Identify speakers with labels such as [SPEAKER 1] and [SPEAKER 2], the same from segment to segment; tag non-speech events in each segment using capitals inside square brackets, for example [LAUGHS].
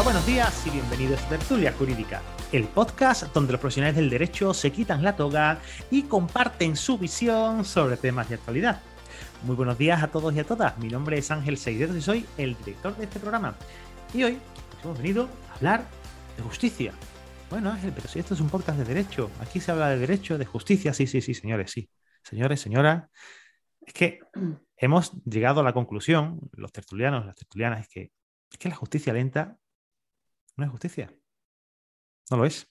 [SPEAKER 1] Hola, buenos días y bienvenidos a Tertulia Jurídica, el podcast donde los profesionales del derecho se quitan la toga y comparten su visión sobre temas de actualidad. Muy buenos días a todos y a todas. Mi nombre es Ángel Seideros y soy el director de este programa. Y hoy pues, hemos venido a hablar de justicia. Bueno, Ángel, pero si esto es un podcast de derecho, aquí se habla de derecho, de justicia. Sí, sí, sí, señores, sí. Señores, señoras, es que hemos llegado a la conclusión, los tertulianos, las tertulianas, es que, es que la justicia lenta no es justicia. No lo es.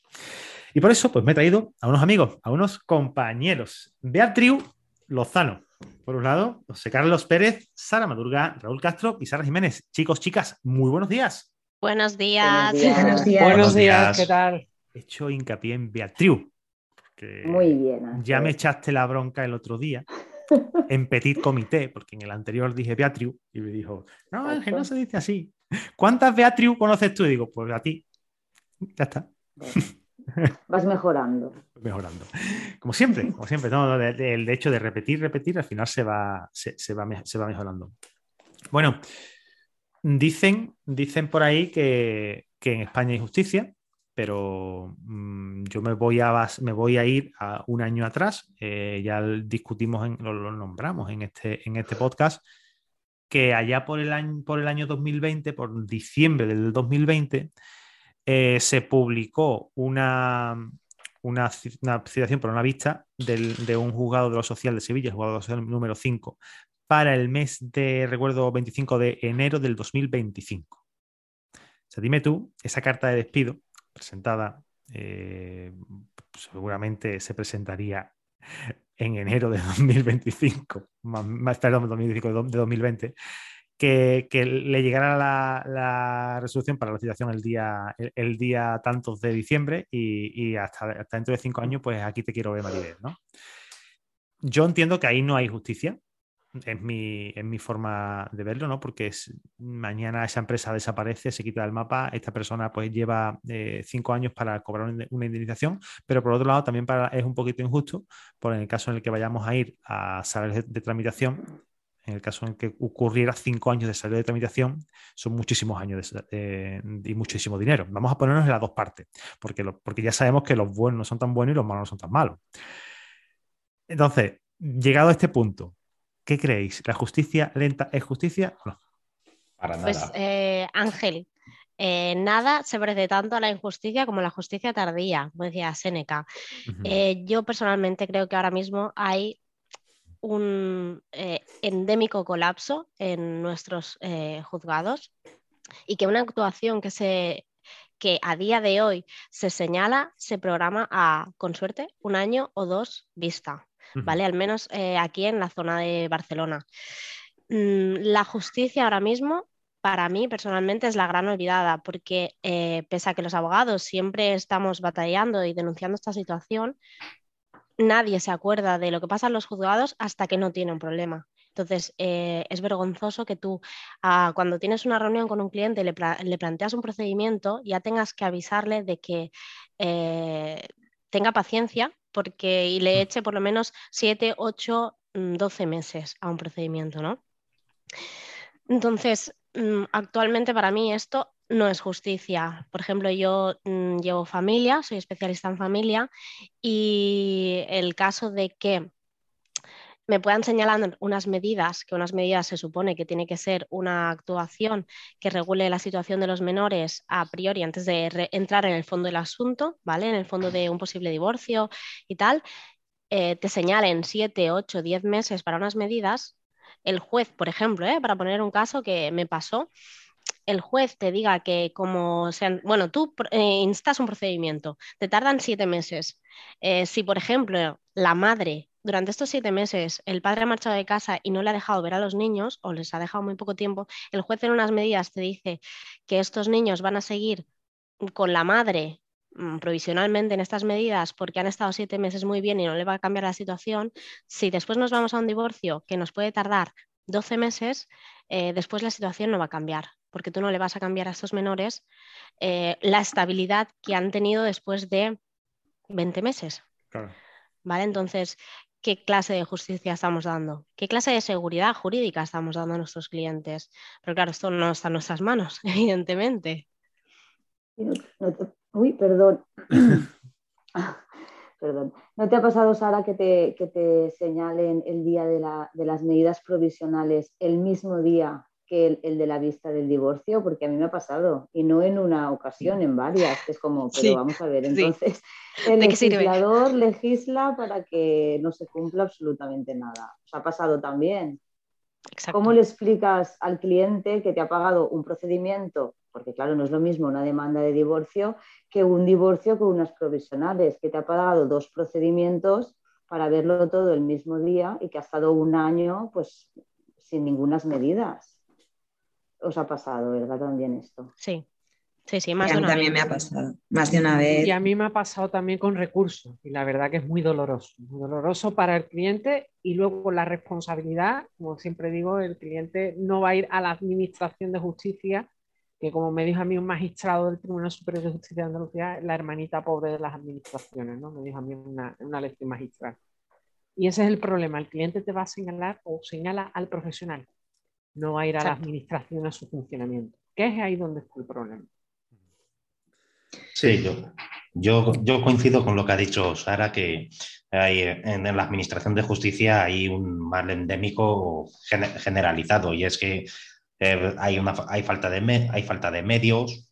[SPEAKER 1] Y por eso, pues me he traído a unos amigos, a unos compañeros. Beatriz Lozano, por un lado, José Carlos Pérez, Sara Madurga, Raúl Castro y Sara Jiménez. Chicos, chicas, muy buenos días.
[SPEAKER 2] Buenos días.
[SPEAKER 3] Buenos días.
[SPEAKER 4] Buenos días, ¿qué tal?
[SPEAKER 1] He hecho hincapié en Beatriz. que
[SPEAKER 3] Muy bien.
[SPEAKER 1] Ya me echaste la bronca el otro día [LAUGHS] en Petit Comité, porque en el anterior dije Beatriz y me dijo, no, Ángel, no se dice así. ¿Cuántas Beatriz conoces tú? Y digo, pues a ti. Ya está. [LAUGHS]
[SPEAKER 3] Vas mejorando.
[SPEAKER 1] mejorando. Como siempre, como siempre, ¿no? De- de- el hecho de repetir, repetir, al final se va, se, se va, se va mejorando. Bueno, dicen, dicen por ahí que, que en España hay justicia, pero mm, yo me voy, a, me voy a ir a un año atrás, eh, ya discutimos, en- lo, lo nombramos en este, en este podcast, que allá por el año, por el año 2020, por diciembre del 2020, eh, se publicó una, una, ci- una citación por una vista del- de un juzgado de lo social de Sevilla, juzgado de lo social número 5, para el mes de, recuerdo, 25 de enero del 2025. O sea, dime tú, esa carta de despido presentada eh, seguramente se presentaría en enero de [LAUGHS] 2025, más, perdón, 2025, de 2020, que, que le llegara la, resolución para la citación el día, el, día tantos de diciembre y, hasta dentro de cinco años, pues aquí te quiero ver, Maribel, ¿no? Yo entiendo que ahí no hay justicia, es mi, es mi forma de verlo, ¿no? Porque es, mañana esa empresa desaparece, se quita del mapa, esta persona pues lleva eh, cinco años para cobrar una indemnización, pero por otro lado también para, es un poquito injusto, por en el caso en el que vayamos a ir a salas de, tramitación, en el caso en que ocurriera cinco años de salida de tramitación, son muchísimos años eh, y muchísimo dinero. Vamos a ponernos en las dos partes, porque, lo- porque ya sabemos que los buenos no son tan buenos y los malos no son tan malos. Entonces, llegado a este punto, ¿qué creéis? ¿La justicia lenta es justicia o no?
[SPEAKER 4] Para nada.
[SPEAKER 2] Pues eh, Ángel, eh, nada se parece tanto a la injusticia como la justicia tardía, como decía Séneca.
[SPEAKER 1] Ujú.
[SPEAKER 2] Eh, yo personalmente creo que ahora mismo hay un eh, endémico colapso en nuestros eh, juzgados y que una actuación que se que a día de hoy se señala se programa a, con suerte, un año o dos vista. ¿Vale? Al menos eh, aquí en la zona de Barcelona. Mm, la justicia ahora mismo, para mí personalmente, es la gran olvidada, porque eh, pese a que los abogados siempre estamos batallando y denunciando esta situación, nadie se acuerda de lo que pasa en los juzgados hasta que no tiene un problema. Entonces, eh, es vergonzoso que tú, ah, cuando tienes una reunión con un cliente, le, le planteas un procedimiento, ya tengas que avisarle de que tenga paciencia porque, y le eche por lo menos 7, 8, 12 meses a un procedimiento, ¿no? Entonces, mm, actualmente para mí esto no es justicia. Por ejemplo, yo mm, llevo familia, soy especialista en familia y el caso de que me puedan señalar unas medidas, que unas medidas se supone que tiene que ser una actuación que regule la situación de los menores a priori antes de entrar en el fondo del asunto, ¿vale? En el fondo de un posible divorcio y tal, eh, te señalen 7, 8, 10 meses para unas medidas, el juez, por ejemplo, ¿eh? para poner un caso que me pasó, el juez te diga que como sean, bueno, tú eh, instas un procedimiento, te tardan siete meses. Eh, si, por ejemplo, la madre durante estos siete meses el padre ha marchado de casa y no le ha dejado ver a los niños o les ha dejado muy poco tiempo, el juez en unas medidas te dice que estos niños van a seguir con la madre mm, provisionalmente en estas medidas porque han estado siete meses muy bien y no le va a cambiar la situación, si después nos vamos a un divorcio que nos puede tardar 12 meses, eh, después la situación no va a cambiar, porque tú no le vas a cambiar a estos menores eh, la estabilidad que han tenido después de 20 meses. ¿Vale? Entonces, ¿qué clase de justicia estamos dando? ¿Qué clase de seguridad jurídica estamos dando a nuestros clientes? Pero claro, esto no está en nuestras manos, [LAUGHS] evidentemente.
[SPEAKER 3] Uy, perdón. [COUGHS] Perdón. ¿No te ha pasado, Sara, que te, que te señalen el día de, la, de, las medidas provisionales el mismo día que el, de la vista del divorcio? Porque a mí me ha pasado, y no en una ocasión, en varias. Es como, pero vamos a ver, entonces [LAUGHS] el legislador legisla para que no se cumpla absolutamente nada. ¿Os ha pasado también? ¿Cómo le explicas al cliente que te ha pagado un procedimiento porque claro, no es lo mismo una demanda de divorcio que un divorcio con unas provisionales, que te ha pagado dos procedimientos para verlo todo el mismo día y que ha estado un año pues sin ningunas medidas. Os ha pasado, ¿verdad? También esto.
[SPEAKER 2] Sí, sí, sí, más
[SPEAKER 5] de una también me ha pasado, más de una vez.
[SPEAKER 4] Y a mí me ha pasado también con recursos y la verdad que es muy doloroso, muy doloroso para el cliente y luego la responsabilidad, como siempre digo, el cliente no va a ir a la administración de justicia que como me dijo a mí un magistrado del Tribunal Superior de Justicia de Andalucía, la hermanita pobre de las administraciones, ¿no? Me dijo a mí una, una lección magistral. Y ese es el problema, el cliente te va a señalar o señala al profesional, no va a ir a la administración a su funcionamiento, que es ahí donde está el problema.
[SPEAKER 6] Sí, yo, yo, yo coincido con lo que ha dicho Sara, que hay, en, la Administración de Justicia hay un mal endémico generalizado y es que eh, hay, una, hay, falta de hay falta de medios,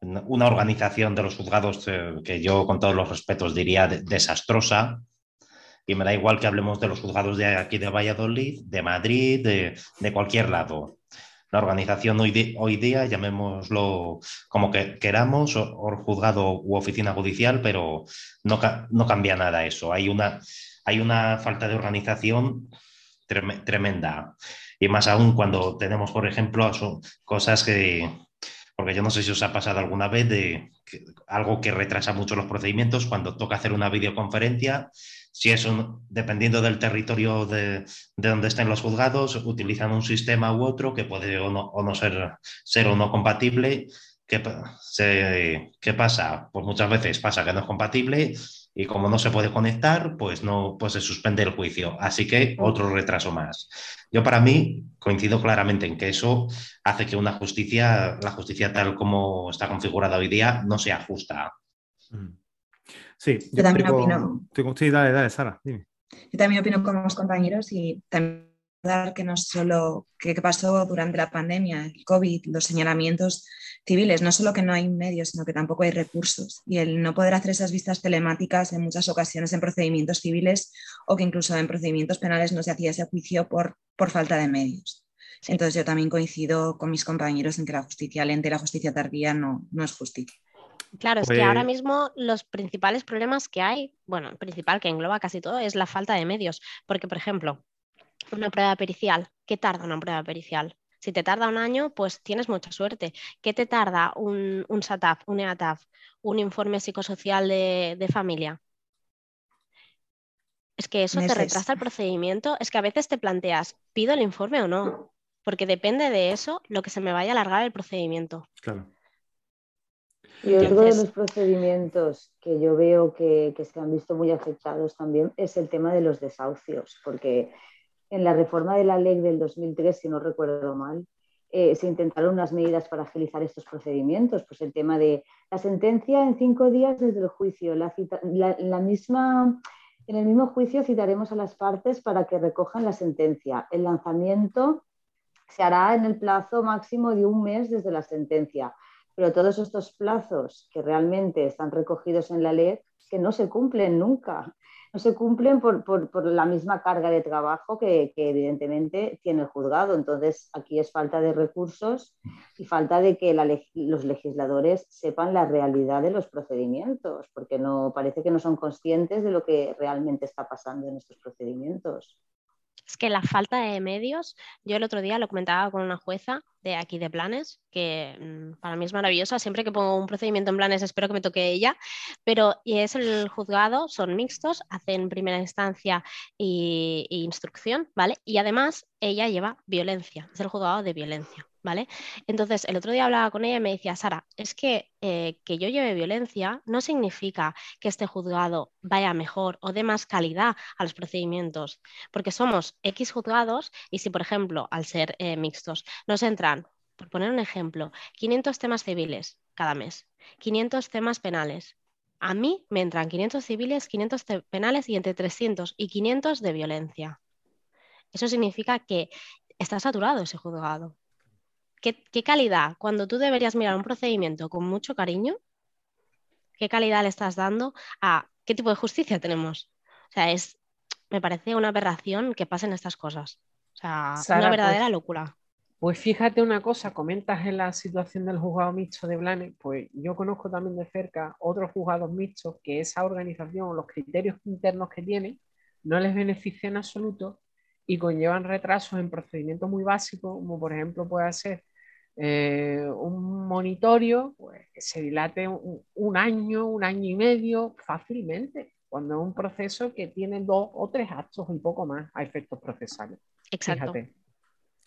[SPEAKER 6] una organización de los juzgados eh, que yo con todos los respetos diría desastrosa. Y me da igual que hablemos de los juzgados de aquí de Valladolid, de Madrid, de, cualquier lado. La organización hoy, hoy día, llamémoslo como que queramos, o, juzgado u oficina judicial, pero no, no, cambia nada eso. Hay una, hay una falta de organización tremenda. Y más aún cuando tenemos, por ejemplo, cosas que, porque yo no sé si os ha pasado alguna vez de algo que retrasa mucho los procedimientos cuando toca hacer una videoconferencia, si es dependiendo del territorio de, donde estén los juzgados, utilizan un sistema u otro que puede o no, ser, ser o no compatible. ¿Qué, ¿Qué pasa? Pues muchas veces pasa que no es compatible y como no se puede conectar, pues no pues se suspende el juicio. Así que otro retraso más. Yo para mí coincido claramente en que eso hace que una justicia, la justicia tal como está configurada hoy día, no sea justa.
[SPEAKER 1] Mm. Sí, yo, también opino. sí, dale, dale, Sara,
[SPEAKER 5] Yo también opino con los compañeros y también que no solo que pasó durante la pandemia, el COVID, los señalamientos civiles, no solo que no hay medios, sino que tampoco hay recursos. Y el no poder hacer esas vistas telemáticas en muchas ocasiones en procedimientos civiles o que incluso en procedimientos penales no se hacía ese juicio por, por falta de medios. Entonces yo también coincido con mis compañeros en que la justicia lenta y la justicia tardía no, no es justicia.
[SPEAKER 2] Claro, es que ahora pues mismo los principales problemas que hay, bueno, el principal que engloba casi todo es la falta de medios. Porque, por ejemplo, una prueba pericial. ¿Qué tarda una prueba pericial? Si te tarda un año, pues tienes mucha suerte. ¿Qué te tarda un, un SATAF, un EATAF, un informe psicosocial de, familia? Es que eso te retrasa el procedimiento. Es que a veces te planteas, ¿pido el informe o no? Porque depende de eso lo que se me vaya a alargar el procedimiento.
[SPEAKER 1] Claro.
[SPEAKER 3] Y otro de los procedimientos que yo veo que, que, se han visto muy afectados también es el tema de los desahucios, porque en la reforma de la ley del 2003, si no recuerdo mal, eh, se intentaron unas medidas para agilizar estos procedimientos. Pues el tema de la sentencia en cinco días desde el juicio, la, la, misma, en el mismo juicio citaremos a las partes para que recojan la sentencia. El lanzamiento se hará en el plazo máximo de un mes desde la sentencia. Pero todos estos plazos que realmente están recogidos en la ley, que no se cumplen nunca no se cumplen por, la misma carga de trabajo que, evidentemente tiene el juzgado. Entonces, aquí es falta de recursos y falta de que los legisladores sepan la realidad de los procedimientos, porque no parece que no son conscientes de lo que realmente está pasando en estos procedimientos.
[SPEAKER 2] Es que la falta de medios, yo el otro día lo comentaba con una jueza de aquí de planes, que mm, para mí es maravillosa, siempre que pongo un procedimiento en planes espero que me toque ella, pero y es el juzgado, son mixtos, hacen primera instancia y instrucción, ¿vale? Y además ella lleva violencia, es el juzgado de violencia. ¿Vale? Entonces, el otro día hablaba con ella y me decía, Sara, es que eh, que yo lleve violencia no significa que este juzgado vaya mejor o dé más calidad a los procedimientos, porque somos X juzgados y si, por ejemplo, al ser eh, mixtos, nos entran, por poner un ejemplo, 500 temas civiles cada mes, 500 temas penales. A mí me entran 500 civiles, 500 penales y entre 300 y 500 de violencia. Eso significa que está saturado ese juzgado. ¿Qué, calidad? Cuando tú deberías mirar un procedimiento con mucho cariño, ¿qué calidad le estás dando a qué tipo de justicia tenemos? O sea, es, me parece una aberración que pasen estas cosas. O sea, una verdadera
[SPEAKER 4] pues,
[SPEAKER 2] locura.
[SPEAKER 4] Pues fíjate una cosa, comentas en la situación del juzgado mixto de Blanes, pues yo conozco también de cerca otros juzgados mixtos que esa organización, los criterios internos que tienen, no les beneficia en absoluto y conllevan retrasos en procedimientos muy básicos, como por ejemplo puede ser eh, un monitorio pues, que se dilate un, año, un año y medio fácilmente, cuando es un proceso que tiene dos o tres actos y poco más a efectos procesales.
[SPEAKER 2] Exacto.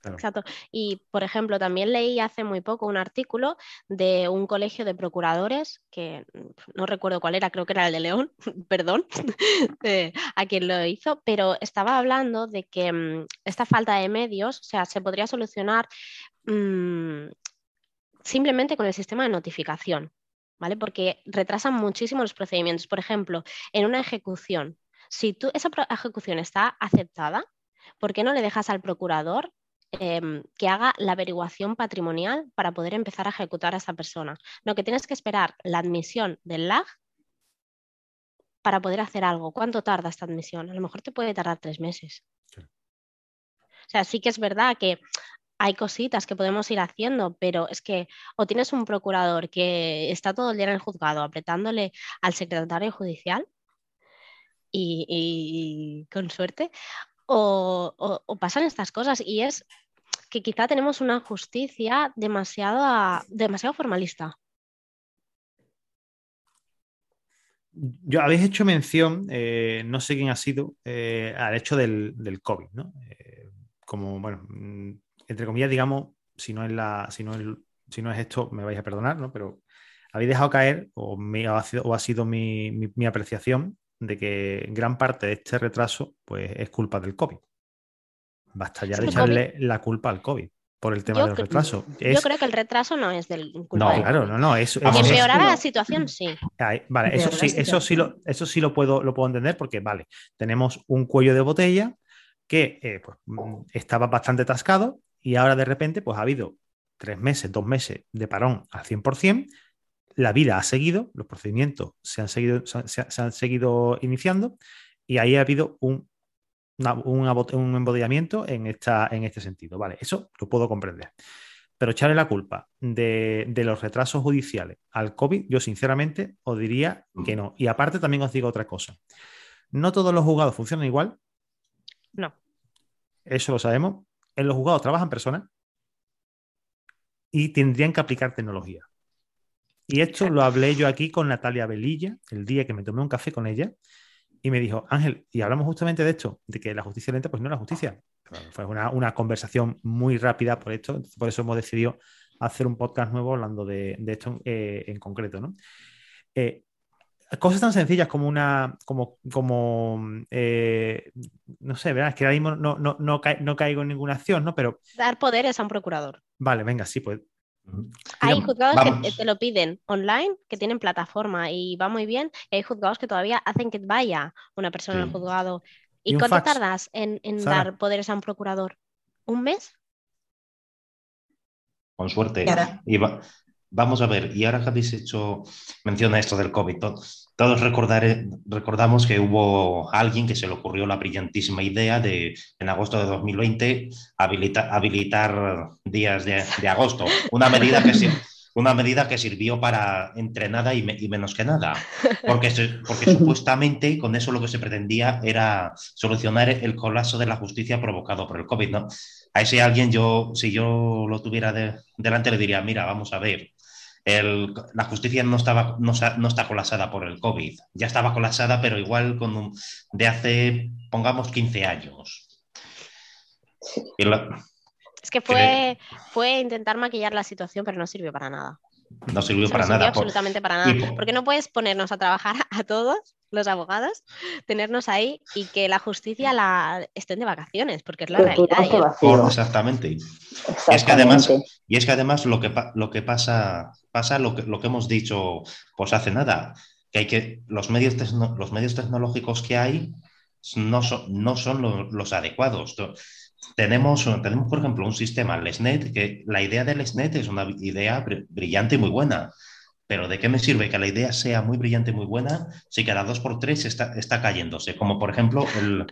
[SPEAKER 2] Exacto. Y, por ejemplo, también leí hace muy poco un artículo de un colegio de procuradores, que no recuerdo cuál era, creo que era el de León, [LAUGHS] perdón, [LAUGHS] a quien lo hizo, pero estaba hablando de que mm, esta falta de medios, o sea, se podría solucionar Mm, simplemente con el sistema de notificación, ¿vale? Porque retrasan muchísimo los procedimientos. Por ejemplo, en una ejecución, si tú, esa ejecución está aceptada, ¿por qué no le dejas al procurador em, que haga la averiguación patrimonial para poder empezar a ejecutar a esa persona? No, que tienes que esperar la admisión del LAG para poder hacer algo. ¿Cuánto tarda esta admisión? A lo mejor te puede tardar tres meses. O sea, sí que es verdad que hay cositas que podemos ir haciendo, pero es que o tienes un procurador que está todo el día en el juzgado apretándole al secretario judicial y, con suerte, o, pasan estas cosas y es que quizá tenemos una justicia demasiado, demasiado formalista.
[SPEAKER 1] Yo habéis hecho mención, eh, no sé quién ha sido, eh, al hecho del, COVID, ¿no? Eh, como, bueno, mm, entre comillas, digamos, si no es, la, si no es, si no es esto, me vais a perdonar, ¿no? Pero habéis dejado caer, o, ha sido, o ha sido mi, apreciación, de que gran parte de este retraso pues, es culpa del COVID. Basta ya de echarle la culpa al COVID por el tema del retraso.
[SPEAKER 2] Yo creo que el retraso no es del
[SPEAKER 1] culpa No, claro, no, no. Es,
[SPEAKER 2] empeorara la situación, sí.
[SPEAKER 1] vale, eso sí, eso sí, lo, eso sí lo puedo, lo puedo entender porque, vale, tenemos un cuello de botella que eh, pues, mm, estaba bastante atascado y ahora de repente, pues ha habido tres meses, dos meses de parón al 100%, la vida ha seguido, los procedimientos se han seguido, se, han seguido iniciando y ahí ha habido un, un, embodellamiento en, esta, en este sentido. Vale, eso lo puedo comprender. Pero echarle la culpa de, de, los retrasos judiciales al COVID, yo sinceramente os diría que no. Y aparte también os digo otra cosa. No todos los juzgados funcionan igual.
[SPEAKER 2] No.
[SPEAKER 1] Eso lo sabemos en los juzgados trabajan personas y tendrían que aplicar tecnología. Y esto lo hablé yo aquí con Natalia Belilla el día que me tomé un café con ella y me dijo, Ángel, y hablamos justamente de esto, de que la justicia lenta, pues no es la justicia. Fue una, conversación muy rápida por esto, por eso hemos decidido hacer un podcast nuevo hablando de, esto eh, en concreto. ¿no? Eh, cosas tan sencillas como una, como, como eh, no sé, ¿verdad? Es que ahora mismo no, no, no, caigo en ninguna acción, ¿no? Pero...
[SPEAKER 2] Dar poderes a un procurador.
[SPEAKER 1] Vale, venga, sí, pues.
[SPEAKER 2] Hay juzgados que te lo piden online, que tienen plataforma y va muy bien. Y hay juzgados que todavía hacen que vaya una persona al juzgado. ¿Y, cuánto tardas en, dar poderes a un procurador? ¿Un mes?
[SPEAKER 6] Con suerte. Y Vamos a ver, y ahora que habéis hecho mención a esto del COVID, todos recordamos que hubo alguien que se le ocurrió la brillantísima idea de, en agosto de 2020, habilitar días de, agosto. Una medida que, una medida que sirvió para entre nada y, me- y menos que nada, porque, se- porque [LAUGHS] supuestamente con eso lo que se pretendía era solucionar el colapso de la justicia provocado por el COVID, ¿no? A ese alguien yo, si yo lo tuviera de- delante, le diría, mira, vamos a ver, el- la justicia no, estaba, no, no está colapsada por el COVID, ya estaba colapsada, pero igual con un- de hace, pongamos, 15 años. Y la-
[SPEAKER 2] Es que fue, fue intentar maquillar la situación, pero no sirvió para nada.
[SPEAKER 6] no sirvió
[SPEAKER 2] O sea,
[SPEAKER 6] para
[SPEAKER 2] no sirvió
[SPEAKER 6] nada. por-
[SPEAKER 2] absolutamente para nada.
[SPEAKER 6] y por-
[SPEAKER 2] Porque no puedes ponernos a trabajar a todos los abogados, tenernos ahí y que la justicia la estén de vacaciones, porque es la realidad.
[SPEAKER 6] por- exactamente. Y es que además,
[SPEAKER 3] Exactamente.
[SPEAKER 6] y es que además lo que, pa- lo que pasa, pasa lo que, lo que hemos dicho pues hace nada, que hay que los medios, tecno- los medios tecnológicos que hay no son, no son lo- los adecuados. Tenemos, tenemos, por ejemplo, un sistema, el SNET, que la idea del SNET es una idea br- brillante y muy buena. Pero ¿de qué me sirve que la idea sea muy brillante y muy buena si cada dos por tres está, está cayéndose? Como por ejemplo el,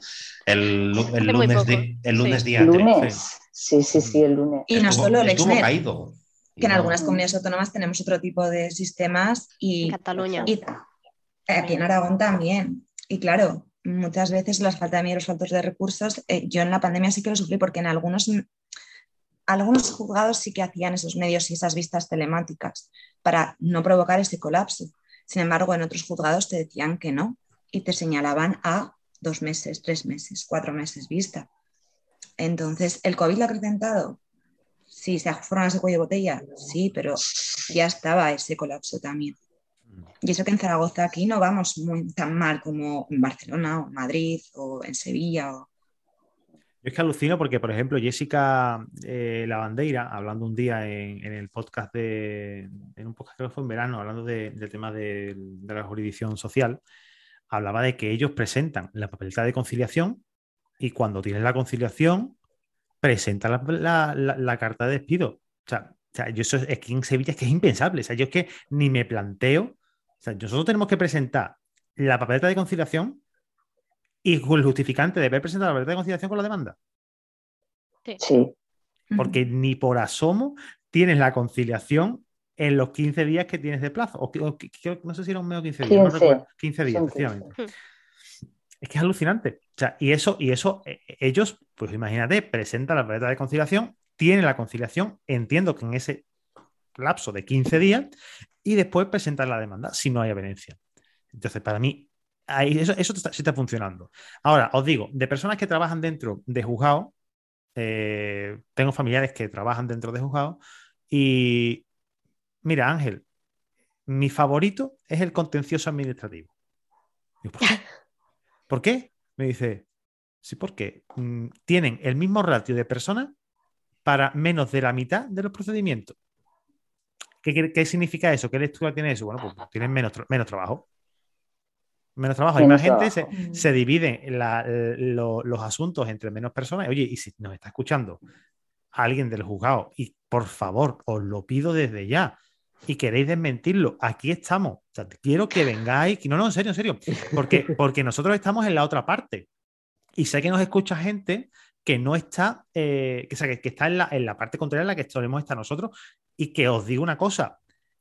[SPEAKER 6] el, [LAUGHS] el
[SPEAKER 2] muy
[SPEAKER 6] lunes, el lunes
[SPEAKER 2] sí.
[SPEAKER 6] día 13.
[SPEAKER 3] Lunes. Sí, sí, sí, el lunes.
[SPEAKER 5] Y no
[SPEAKER 6] Estuvo-
[SPEAKER 5] solo el
[SPEAKER 6] estuvo caído.
[SPEAKER 5] que en
[SPEAKER 6] no-
[SPEAKER 5] algunas comunidades autónomas tenemos otro tipo de sistemas
[SPEAKER 2] En
[SPEAKER 5] y
[SPEAKER 2] Cataluña.
[SPEAKER 5] Y aquí en Aragón también. Y claro, muchas veces las falta de medios, los faltos de recursos, eh, yo en la pandemia sí que lo sufrí porque en algunos, algunos juzgados sí que hacían esos medios y esas vistas telemáticas para no provocar ese colapso. Sin embargo, en otros juzgados te decían que no y te señalaban a dos meses, tres meses, cuatro meses vista. Entonces, ¿el COVID lo ha acrecentado? Sí, se ha formado ese cuello de botella, sí, pero ya estaba ese colapso también. Y eso que en Zaragoza aquí no vamos muy tan mal como en Barcelona o en Madrid o en Sevilla. O...
[SPEAKER 1] Yo es que alucino porque, por ejemplo, Jessica eh, Lavandeira, hablando un día en, el podcast de. En un podcast que fue en verano, hablando de- del tema de, la jurisdicción social, hablaba de que ellos presentan la papeleta de conciliación y cuando tienen la conciliación, presentan la, la- la- la carta de despido. O sea, o sea, yo eso es, es que en Sevilla es que es impensable. O sea, yo es que ni me planteo. O sea, nosotros tenemos que presentar la papeleta de conciliación y con el justificante de haber presentado la papeleta de conciliación con la demanda.
[SPEAKER 3] Sí.
[SPEAKER 1] Porque ni por asomo tienes la conciliación en los 15 días que tienes de plazo. O, no sé si era un mes o 15 días. no
[SPEAKER 3] 15.
[SPEAKER 1] recuerdo. 15 días, efectivamente.
[SPEAKER 2] 15.
[SPEAKER 1] Es que es alucinante. O sea, y eso, y eso, eh, ellos, pues imagínate, presentan la papeleta de conciliación, tienen la conciliación, entiendo que en ese lapso de 15 días, y después presentan la demanda si no hay evidencia. Entonces, para mí, ahí, eso, eso está- sí está funcionando. Ahora, os digo, de personas que trabajan dentro de juzgado, eh, tengo familiares que trabajan dentro de juzgado, y mira, Ángel, mi favorito es el contencioso administrativo. ¿por qué? [LAUGHS] ¿Por qué? Me dice, sí, porque mm, tienen el mismo ratio de personas para menos de la mitad de los procedimientos. ¿Qué, qué- qué significa eso? ¿Qué lectura tiene eso? Bueno, pues tienen menos, menos trabajo. Menos trabajo. Hay
[SPEAKER 3] Menos
[SPEAKER 1] más gente, se, se dividen la- lo- los asuntos entre menos personas. Oye, y si nos está escuchando alguien del juzgado, y por favor, os lo pido desde ya, y queréis desmentirlo, aquí estamos. O sea, quiero que vengáis. No, no, en serio, en serio. Porque, [LAUGHS] porque nosotros estamos en la otra parte. Y sé que nos escucha gente que no está, eh, que, o sea, que, que está en la, en la parte contraria en la que solemos estar nosotros. Y que os digo una cosa,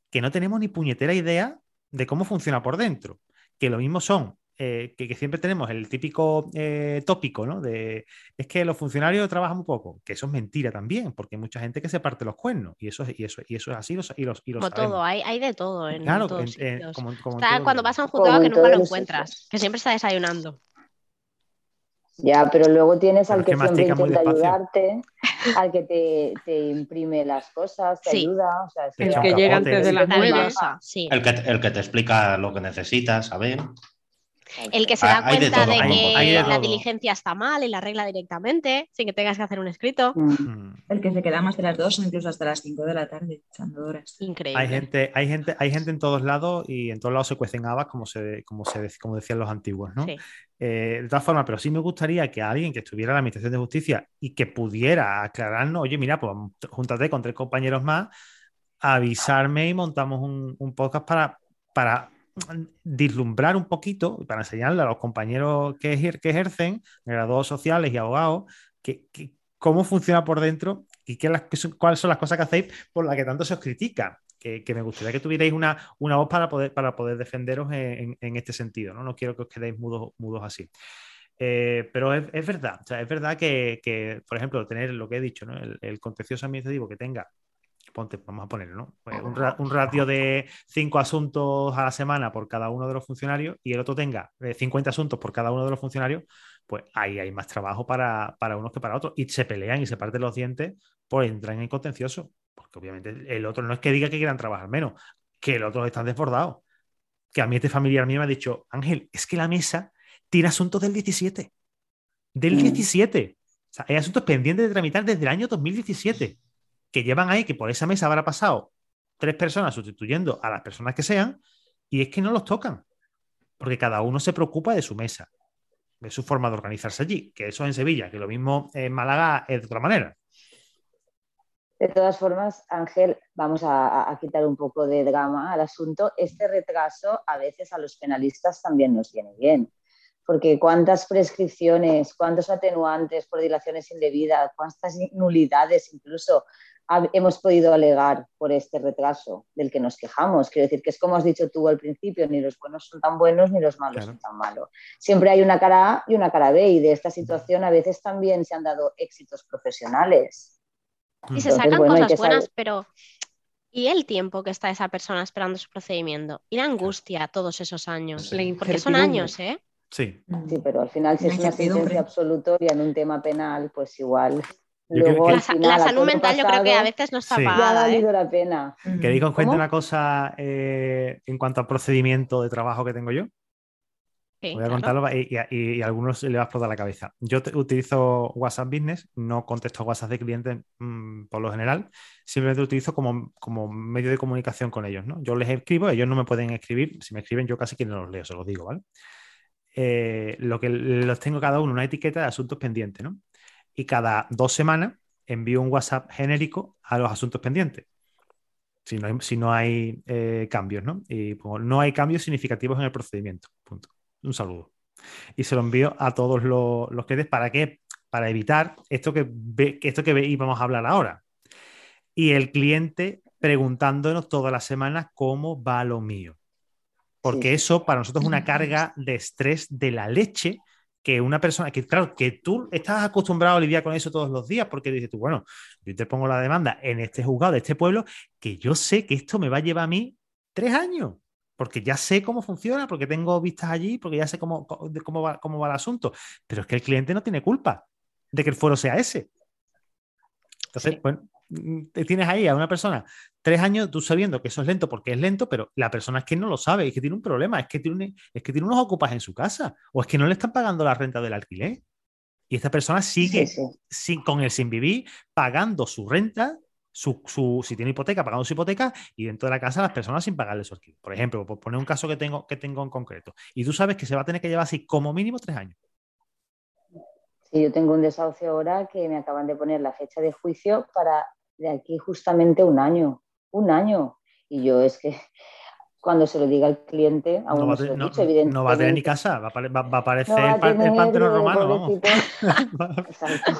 [SPEAKER 1] que no tenemos ni puñetera idea de cómo funciona por dentro. Que lo mismo son, eh, que, que siempre tenemos el típico eh, tópico, ¿no? De es que los funcionarios trabajan muy poco, que eso es mentira también, porque hay mucha gente que se parte los cuernos, y eso es, y eso, y eso es así, y, los, y lo
[SPEAKER 2] Como
[SPEAKER 1] sabemos.
[SPEAKER 2] todo, hay, hay de todo en
[SPEAKER 1] Claro,
[SPEAKER 2] todos
[SPEAKER 1] en- como, en todo
[SPEAKER 2] cuando vas a un juzgado que nunca lo
[SPEAKER 3] los
[SPEAKER 2] encuentras,
[SPEAKER 3] sitios.
[SPEAKER 2] que siempre está desayunando.
[SPEAKER 3] Ya, pero luego tienes
[SPEAKER 1] Pero
[SPEAKER 3] al que
[SPEAKER 1] que
[SPEAKER 3] siempre intenta ayudarte, al que te, te imprime las cosas, te
[SPEAKER 2] Sí.
[SPEAKER 3] ayuda. O sea, es
[SPEAKER 1] Te
[SPEAKER 5] El
[SPEAKER 1] un
[SPEAKER 5] que llega antes de las
[SPEAKER 2] La
[SPEAKER 5] nueve.
[SPEAKER 2] sí.
[SPEAKER 6] El que, el que te explica lo que necesitas, a ver.
[SPEAKER 2] El que se
[SPEAKER 6] Ah,
[SPEAKER 2] da cuenta de, que
[SPEAKER 1] hay de
[SPEAKER 2] la diligencia está mal y la regla directamente, sin que tengas que hacer un escrito.
[SPEAKER 3] Mm.
[SPEAKER 1] Mm.
[SPEAKER 5] El que se queda más de las dos o incluso hasta las cinco de la tarde echando horas.
[SPEAKER 2] Increíble.
[SPEAKER 1] Hay gente, hay gente, hay gente en todos lados y en todos lados se cuecen habas, como se, como se como decían los antiguos, ¿no?
[SPEAKER 2] Sí.
[SPEAKER 1] Eh, de todas formas, pero sí me gustaría que alguien que estuviera en la Administración de Justicia y que pudiera aclararnos, oye, mira, pues júntate con tres compañeros más, avisarme y montamos un, un podcast para, para dislumbrar un poquito, para enseñarle a los compañeros que, ejer- que ejercen, graduados sociales y abogados, que, cómo funciona por dentro y qué cuáles son las cosas que hacéis por las que tanto se os critica. que, me gustaría que tuvierais una, una voz para poder, para poder defenderos en, este sentido, ¿no? No quiero que os quedéis mudos, mudos así. Eh, pero es, es, verdad, es verdad que, que, por ejemplo, tener lo que he dicho, ¿no? el, el contencioso administrativo que tenga ponte, vamos a ponerlo, ¿no? Pues un, ra un, ratio de cinco asuntos a la semana por cada uno de los funcionarios y el otro tenga 50 asuntos por cada uno de los funcionarios, pues ahí hay más trabajo para, para unos que para otros. Y se pelean y se parten los dientes por entrar en contencioso. Porque obviamente el otro no es que diga que quieran trabajar menos, que el otro están desbordados. Que a mí este familiar mío me ha dicho, Ángel, es que la mesa tiene asuntos del 17. Del 17. O sea, hay asuntos pendientes de tramitar desde el año 2017 que llevan ahí, que por esa mesa habrá pasado tres personas sustituyendo a las personas que sean, y es que no los tocan, porque cada uno se preocupa de su mesa, de su forma de organizarse allí, que eso en Sevilla, que lo mismo en Málaga es de otra manera.
[SPEAKER 3] De todas formas, Ángel, vamos a, quitar un poco de drama al asunto. Este retraso a veces a los penalistas también nos viene bien, porque cuántas prescripciones, cuántos atenuantes por dilaciones indebidas, cuántas nulidades incluso hemos podido alegar por este retraso del que nos quejamos. Quiero decir que es como has dicho tú al principio, ni los buenos son tan buenos ni los malos claro. son tan malos. Siempre hay una cara A y una cara B y de esta situación a veces también se han dado éxitos profesionales.
[SPEAKER 2] Y Entonces, se sacan bueno, cosas buenas, saber... pero ¿y el tiempo que está esa persona esperando su procedimiento? Y la angustia todos esos años. Sí. Porque son años, ¿eh?
[SPEAKER 1] Sí.
[SPEAKER 3] Sí, pero al final si es una sentencia absolutoria en un tema penal, pues igual
[SPEAKER 2] Luego, la, final, la, salud mental pasado, yo creo que a veces no está sí. pagada.
[SPEAKER 3] Ya ha valido
[SPEAKER 2] ¿eh?
[SPEAKER 3] la pena.
[SPEAKER 1] ¿Queréis que os cuente una cosa eh, en cuanto al procedimiento de trabajo que tengo yo?
[SPEAKER 2] Sí,
[SPEAKER 1] Voy a
[SPEAKER 2] claro.
[SPEAKER 1] contarlo y, y, y, a algunos le va a explotar la cabeza. Yo te, utilizo WhatsApp Business, no contesto WhatsApp de clientes mmm, por lo general, simplemente lo utilizo como, como, medio de comunicación con ellos. ¿no? Yo les escribo, ellos no me pueden escribir, si me escriben yo casi que no los leo, se los digo, ¿vale? Eh, lo que los tengo cada uno una etiqueta de asuntos pendientes, ¿no? Y cada dos semanas envío un WhatsApp genérico a los asuntos pendientes. Si no hay, si no hay eh, cambios, ¿no? Y pues, no hay cambios significativos en el procedimiento. Punto. Un saludo. Y se lo envío a todos los, los clientes para que para evitar esto que, ve, esto que íbamos a hablar ahora. Y el cliente preguntándonos todas las semanas cómo va lo mío. Porque sí. eso para nosotros es una carga de estrés de la leche que una persona, que claro, que tú estás acostumbrado a lidiar con eso todos los días, porque dices tú, bueno, yo te pongo la demanda en este juzgado de este pueblo, que yo sé que esto me va a llevar a mí tres años, porque ya sé cómo funciona, porque tengo vistas allí, porque ya sé cómo, cómo, va, cómo va el asunto, pero es que el cliente no tiene culpa de que el foro sea ese. Entonces, sí. bueno, tienes ahí a una persona tres años tú sabiendo que eso es lento porque es lento, pero la persona es que no lo sabe, es que tiene un problema, es que tiene, un, es que tiene unos ocupas en su casa o es que no le están pagando la renta del alquiler. Y esta persona sigue sí, sí. Sin, con el sin vivir pagando su renta, su, su, si tiene hipoteca, pagando su hipoteca y dentro de la casa las personas sin pagarle su alquiler. Por ejemplo, por poner un caso que tengo, que tengo en concreto. Y tú sabes que se va a tener que llevar así como mínimo tres años.
[SPEAKER 3] Sí, yo tengo un desahucio ahora que me acaban de poner la fecha de juicio para de aquí justamente un año, un año. Y yo es que cuando se lo diga al cliente, aún
[SPEAKER 1] no, va,
[SPEAKER 3] se lo
[SPEAKER 1] no,
[SPEAKER 3] dicho, evidentemente.
[SPEAKER 1] no va a tener ni casa, va a, va, va a aparecer no va a el pantano romano. Vamos. [LAUGHS] [LAUGHS]
[SPEAKER 3] Exacto.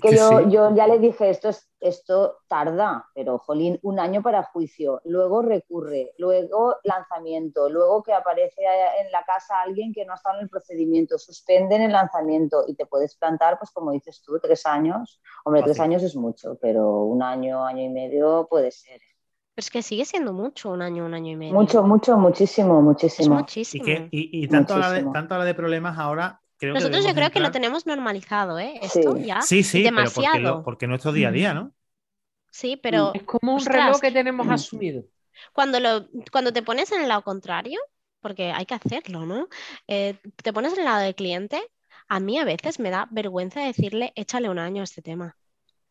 [SPEAKER 3] Que, que yo, sí. yo, ya le dije, esto, es, esto tarda, pero jolín, un año para juicio, luego recurre, luego lanzamiento, luego que aparece en la casa alguien que no está en el procedimiento, suspenden el lanzamiento y te puedes plantar, pues como dices tú, tres años. Hombre, Fácil. tres años es mucho, pero un año, año y medio puede ser.
[SPEAKER 2] Pero es que sigue siendo mucho, un año, un año y medio.
[SPEAKER 3] Mucho, mucho, muchísimo, muchísimo.
[SPEAKER 2] Es muchísimo.
[SPEAKER 1] Y, que, y, y tanto, muchísimo. La de, tanto la de problemas ahora. Creo
[SPEAKER 2] Nosotros
[SPEAKER 1] que
[SPEAKER 2] yo creo
[SPEAKER 1] entrar...
[SPEAKER 2] que lo tenemos normalizado, ¿eh? Esto
[SPEAKER 3] sí.
[SPEAKER 2] ya.
[SPEAKER 1] Sí, sí,
[SPEAKER 2] demasiado.
[SPEAKER 1] pero porque, lo, porque nuestro día a día, ¿no?
[SPEAKER 2] Sí, pero.
[SPEAKER 4] Es como un ostras, reloj que tenemos asumido.
[SPEAKER 2] Cuando, lo, cuando te pones en el lado contrario, porque hay que hacerlo, ¿no? Eh, te pones en el lado del cliente, a mí a veces me da vergüenza decirle, échale un año a este tema.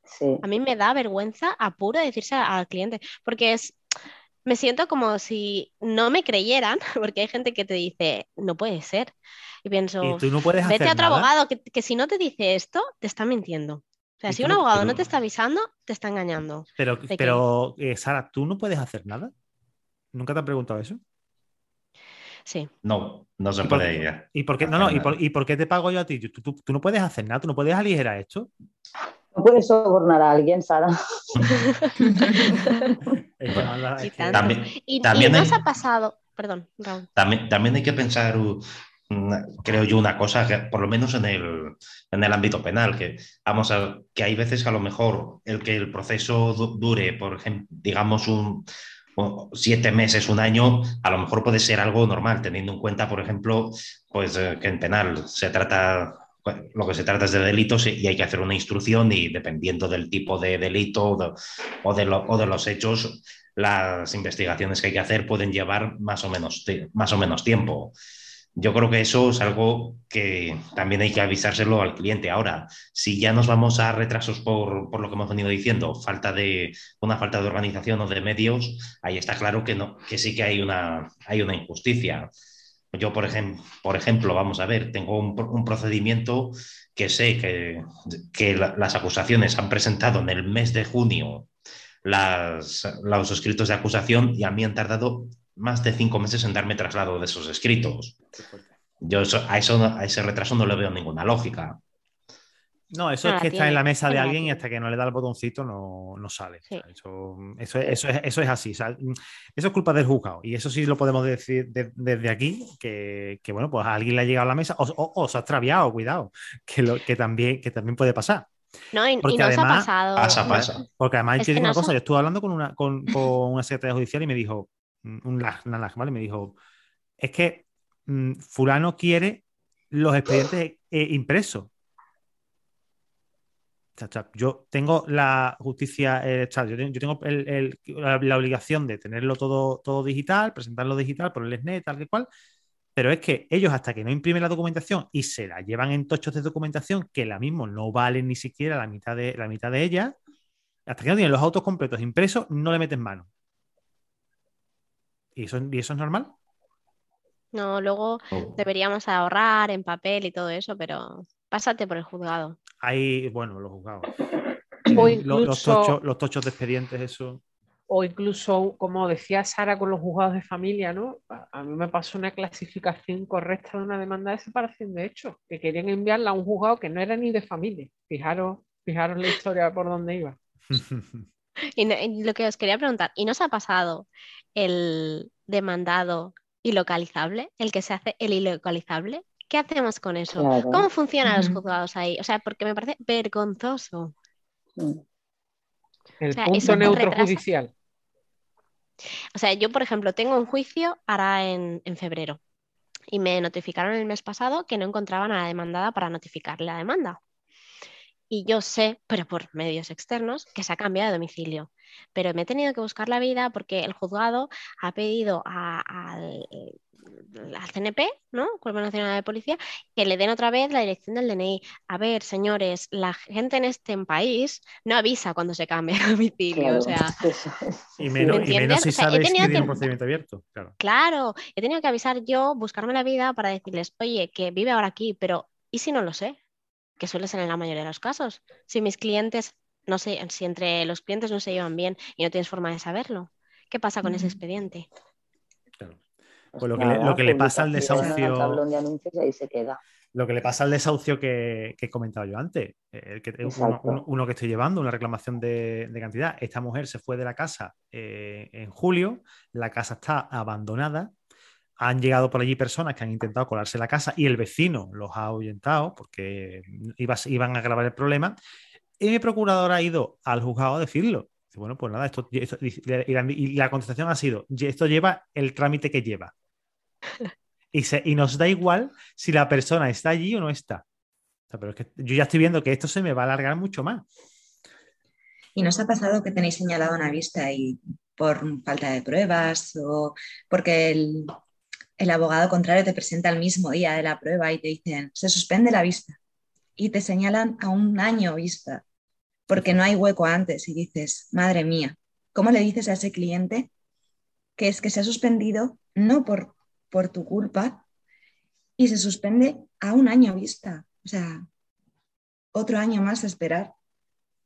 [SPEAKER 3] Sí.
[SPEAKER 2] A mí me da vergüenza, apuro decirse al cliente, porque es, me siento como si no me creyeran, [LAUGHS] porque hay gente que te dice, no puede ser. Y pienso,
[SPEAKER 1] ¿Y tú no puedes
[SPEAKER 2] vete
[SPEAKER 1] hacer
[SPEAKER 2] a otro
[SPEAKER 1] nada?
[SPEAKER 2] abogado que, que, si no te dice esto, te está mintiendo. O sea, si un abogado pero, no te está avisando, te está engañando.
[SPEAKER 1] Pero, pero eh, Sara, ¿tú no puedes hacer nada? ¿Nunca te han preguntado eso?
[SPEAKER 2] Sí.
[SPEAKER 6] No, no se
[SPEAKER 1] ¿Y por,
[SPEAKER 6] puede ir.
[SPEAKER 1] ¿Y por qué, no, no, ¿y por, ¿y por qué te pago yo a ti? ¿Tú, tú, tú, no puedes hacer nada, tú no puedes aligerar esto.
[SPEAKER 3] No puedes sobornar a alguien, Sara.
[SPEAKER 2] Y.
[SPEAKER 6] También-
[SPEAKER 2] Y,
[SPEAKER 6] también
[SPEAKER 2] no
[SPEAKER 6] hay-
[SPEAKER 2] ha pasado, perdón, Raúl.
[SPEAKER 6] También, también hay que pensar, mm, creo yo, una cosa, que por lo menos en el, en el ámbito penal, que vamos a que hay veces que a lo mejor el que el proceso du- dure, por ejemplo, digamos, un siete meses, un año, a lo mejor puede ser algo normal, teniendo en cuenta, por ejemplo, pues eh, que en penal se trata, lo que se trata es de delitos y hay que hacer una instrucción y dependiendo del tipo de delito o de, los hechos, las investigaciones que hay que hacer pueden llevar más o menos, más o menos tiempo. Yo creo que eso es algo que también hay que avisárselo al cliente. Ahora, si ya nos vamos a retrasos por, por lo que hemos venido diciendo, falta de una falta de organización o de medios, ahí está claro que, no, que sí que hay una, hay una injusticia. Yo, por, ejem- por ejemplo, vamos a ver, tengo un, un procedimiento que sé que, que la- las acusaciones han presentado en el mes de junio las, los escritos de acusación y a mí han tardado más de cinco meses en darme traslado de esos escritos. Yo eso- a, eso, a ese retraso no le veo ninguna lógica.
[SPEAKER 1] No, eso
[SPEAKER 2] No
[SPEAKER 1] es
[SPEAKER 2] la
[SPEAKER 1] que está en la mesa de alguien y hasta que no le da el botoncito no, no sale.
[SPEAKER 2] Sí.
[SPEAKER 1] O sea, eso, eso, es, eso, es, eso es así. o sea, mm, eso es culpa del juzgado. Y eso sí lo podemos decir de- desde aquí, que, que, bueno, pues a alguien le ha llegado a la mesa o, o- o se ha extraviado, cuidado, [LAUGHS] que, lo, que, también, que también puede pasar.
[SPEAKER 2] No, y, y
[SPEAKER 1] Porque
[SPEAKER 2] no os ha pasado.
[SPEAKER 6] Pasa, pasa.
[SPEAKER 1] Porque además
[SPEAKER 2] Es
[SPEAKER 1] yo digo una cosa, yo estuve hablando con una, con, con una secretaria judicial y me dijo, un lag, una lag, ¿vale? Me dijo, es que mm, fulano quiere los expedientes eh, impresos. Yo tengo la justicia, eh, yo tengo, el- el- la, la obligación de tenerlo todo, todo digital, presentarlo digital por el SNET, tal que cual, pero es que ellos hasta que no imprimen la documentación y se la llevan en tochos de documentación que la mismo no valen ni siquiera la mitad de, la mitad de ella, hasta que no tienen los autos completos impresos, no le meten mano. ¿Y eso, y eso es normal?
[SPEAKER 2] No, luego deberíamos ahorrar en papel y todo eso, pero pásate por el juzgado.
[SPEAKER 1] Hay, bueno, los juzgados.
[SPEAKER 4] O
[SPEAKER 1] los,
[SPEAKER 4] incluso-
[SPEAKER 1] tochos, los tochos de expedientes, eso.
[SPEAKER 4] O incluso, como decía Sara, con los juzgados de familia, ¿no? A mí me pasó una clasificación correcta de una demanda de separación de hechos, que querían enviarla a un juzgado que no era ni de familia. Fijaros, fijaros la historia por dónde iba. [LAUGHS]
[SPEAKER 2] Y, no- y lo que os quería preguntar, ¿y no os ha pasado el demandado ilocalizable, el que se hace el ilocalizable? ¿Qué hacemos con eso?
[SPEAKER 3] Claro.
[SPEAKER 2] ¿Cómo funcionan los juzgados ahí? O sea, porque me parece vergonzoso.
[SPEAKER 4] El
[SPEAKER 2] O sea,
[SPEAKER 4] punto
[SPEAKER 2] eso
[SPEAKER 4] neutro
[SPEAKER 2] retrasa.
[SPEAKER 4] judicial.
[SPEAKER 2] O sea, yo, por ejemplo, tengo un juicio ahora en, en febrero y me notificaron el mes pasado que no encontraban a la demandada para notificarle la demanda. Y yo sé, pero por medios externos, que se ha cambiado de domicilio. Pero me he tenido que buscar la vida porque el juzgado ha pedido a- al, al CNP, ¿no? Cuerpo Nacional de Policía, que le den otra vez la dirección del DNI. A ver, señores, la gente en este país no avisa cuando se cambia [LAUGHS] de domicilio.
[SPEAKER 3] Claro,
[SPEAKER 2] O sea, [LAUGHS]
[SPEAKER 1] Y menos,
[SPEAKER 2] ¿Me
[SPEAKER 1] y menos si
[SPEAKER 2] entiendes? O sea, he
[SPEAKER 1] sabes que tiene un procedimiento abierto. Claro.
[SPEAKER 2] Claro, he tenido que avisar yo, buscarme la vida para decirles, oye, que vive ahora aquí, pero ¿y si no lo sé? Que suele ser en la mayoría de los casos. Si mis clientes, no sé, si entre los clientes no se llevan bien y no tienes forma de saberlo, ¿qué pasa con ese expediente?
[SPEAKER 3] Pues
[SPEAKER 1] lo que le-
[SPEAKER 3] nada,
[SPEAKER 1] lo que le pasa al desahucio-
[SPEAKER 3] de anuncios y ahí se queda.
[SPEAKER 1] Lo que le pasa al desahucio que, que he comentado yo antes, eh, el que, uno,
[SPEAKER 3] Exacto.
[SPEAKER 1] uno- uno que estoy llevando, una reclamación de, de cantidad. Esta mujer se fue de la casa eh, en julio, la casa está abandonada, han llegado por allí personas que han intentado colarse la casa y el vecino los ha ahuyentado porque iba- iban a agravar el problema. Y mi procurador ha ido al juzgado a decirlo. Dice, Bueno, pues nada, esto, esto- y la contestación ha sido, esto lleva el trámite que lleva. Y, se- y nos da igual si la persona está allí o no está. Pero es que yo ya estoy viendo que esto se me va a alargar mucho más.
[SPEAKER 5] ¿Y nos ha pasado que tenéis señalado una vista y por falta de pruebas o porque el, el abogado contrario te presenta el mismo día de la prueba y te dicen, se suspende la vista y te señalan a un año vista porque no hay hueco antes y dices, madre mía, ¿cómo le dices a ese cliente que es que se ha suspendido no por, por tu culpa y se suspende a un año vista? O sea, otro año más a esperar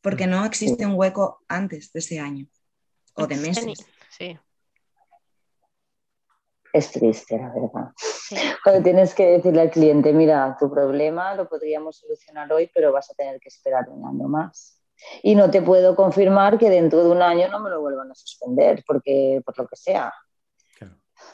[SPEAKER 5] porque no existe un hueco antes de ese año o de meses.
[SPEAKER 2] Sí.
[SPEAKER 3] Es triste, la verdad.
[SPEAKER 2] Sí.
[SPEAKER 3] Cuando tienes que decirle al cliente, mira, tu problema lo podríamos solucionar hoy, pero vas a tener que esperar un año más. Y no te puedo confirmar que dentro de un año no me lo vuelvan a suspender, porque por lo que sea.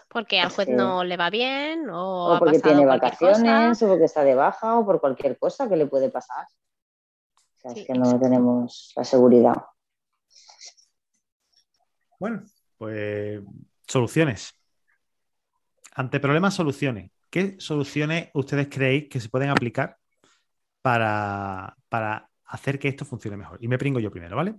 [SPEAKER 2] Porque al juez
[SPEAKER 3] Sí.
[SPEAKER 2] no le va bien o,
[SPEAKER 3] O
[SPEAKER 2] ha
[SPEAKER 3] porque
[SPEAKER 2] pasado
[SPEAKER 3] tiene vacaciones,
[SPEAKER 2] cosa.
[SPEAKER 3] o porque está de baja, o por cualquier cosa que le puede pasar. O sea,
[SPEAKER 2] Sí,
[SPEAKER 3] es que no tenemos la seguridad.
[SPEAKER 1] Bueno, pues soluciones. Ante problemas, soluciones. ¿Qué soluciones ustedes creéis que se pueden aplicar para, para hacer que esto funcione mejor? Y me pringo yo primero, ¿vale?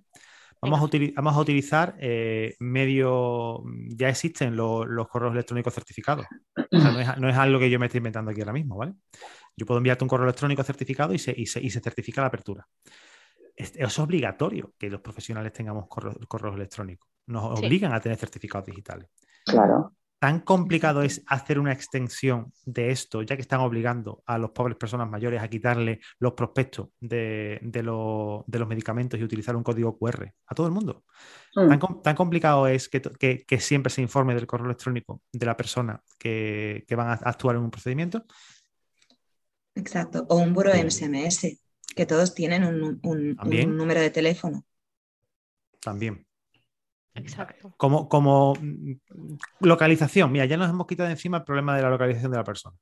[SPEAKER 1] Vamos a, utili- vamos a utilizar eh, medio. Ya existen lo- los correos electrónicos certificados. O sea, no, es, no es algo que yo me esté inventando aquí ahora mismo, ¿vale? Yo puedo enviarte un correo electrónico certificado y se, y se, y se certifica la apertura. Es, es obligatorio que los profesionales tengamos correos, correos electrónicos. Nos
[SPEAKER 2] Sí.
[SPEAKER 1] obligan a tener certificados digitales.
[SPEAKER 3] Claro.
[SPEAKER 1] Tan complicado es hacer una extensión de esto, ya que están obligando a los pobres personas mayores a quitarle los prospectos de, de los- de los medicamentos y utilizar un código QR a todo el mundo.
[SPEAKER 3] Mm.
[SPEAKER 1] Tan, com- tan complicado es que, to- que- que siempre se informe del correo electrónico de la persona que, que van a actuar en un procedimiento.
[SPEAKER 5] Exacto. O un buro SMS, que todos tienen un, un-
[SPEAKER 1] También.
[SPEAKER 5] un número de teléfono.
[SPEAKER 1] También.
[SPEAKER 2] Exacto.
[SPEAKER 1] Como, como mm, localización, mira, ya nos hemos quitado de encima el problema de la localización de la persona.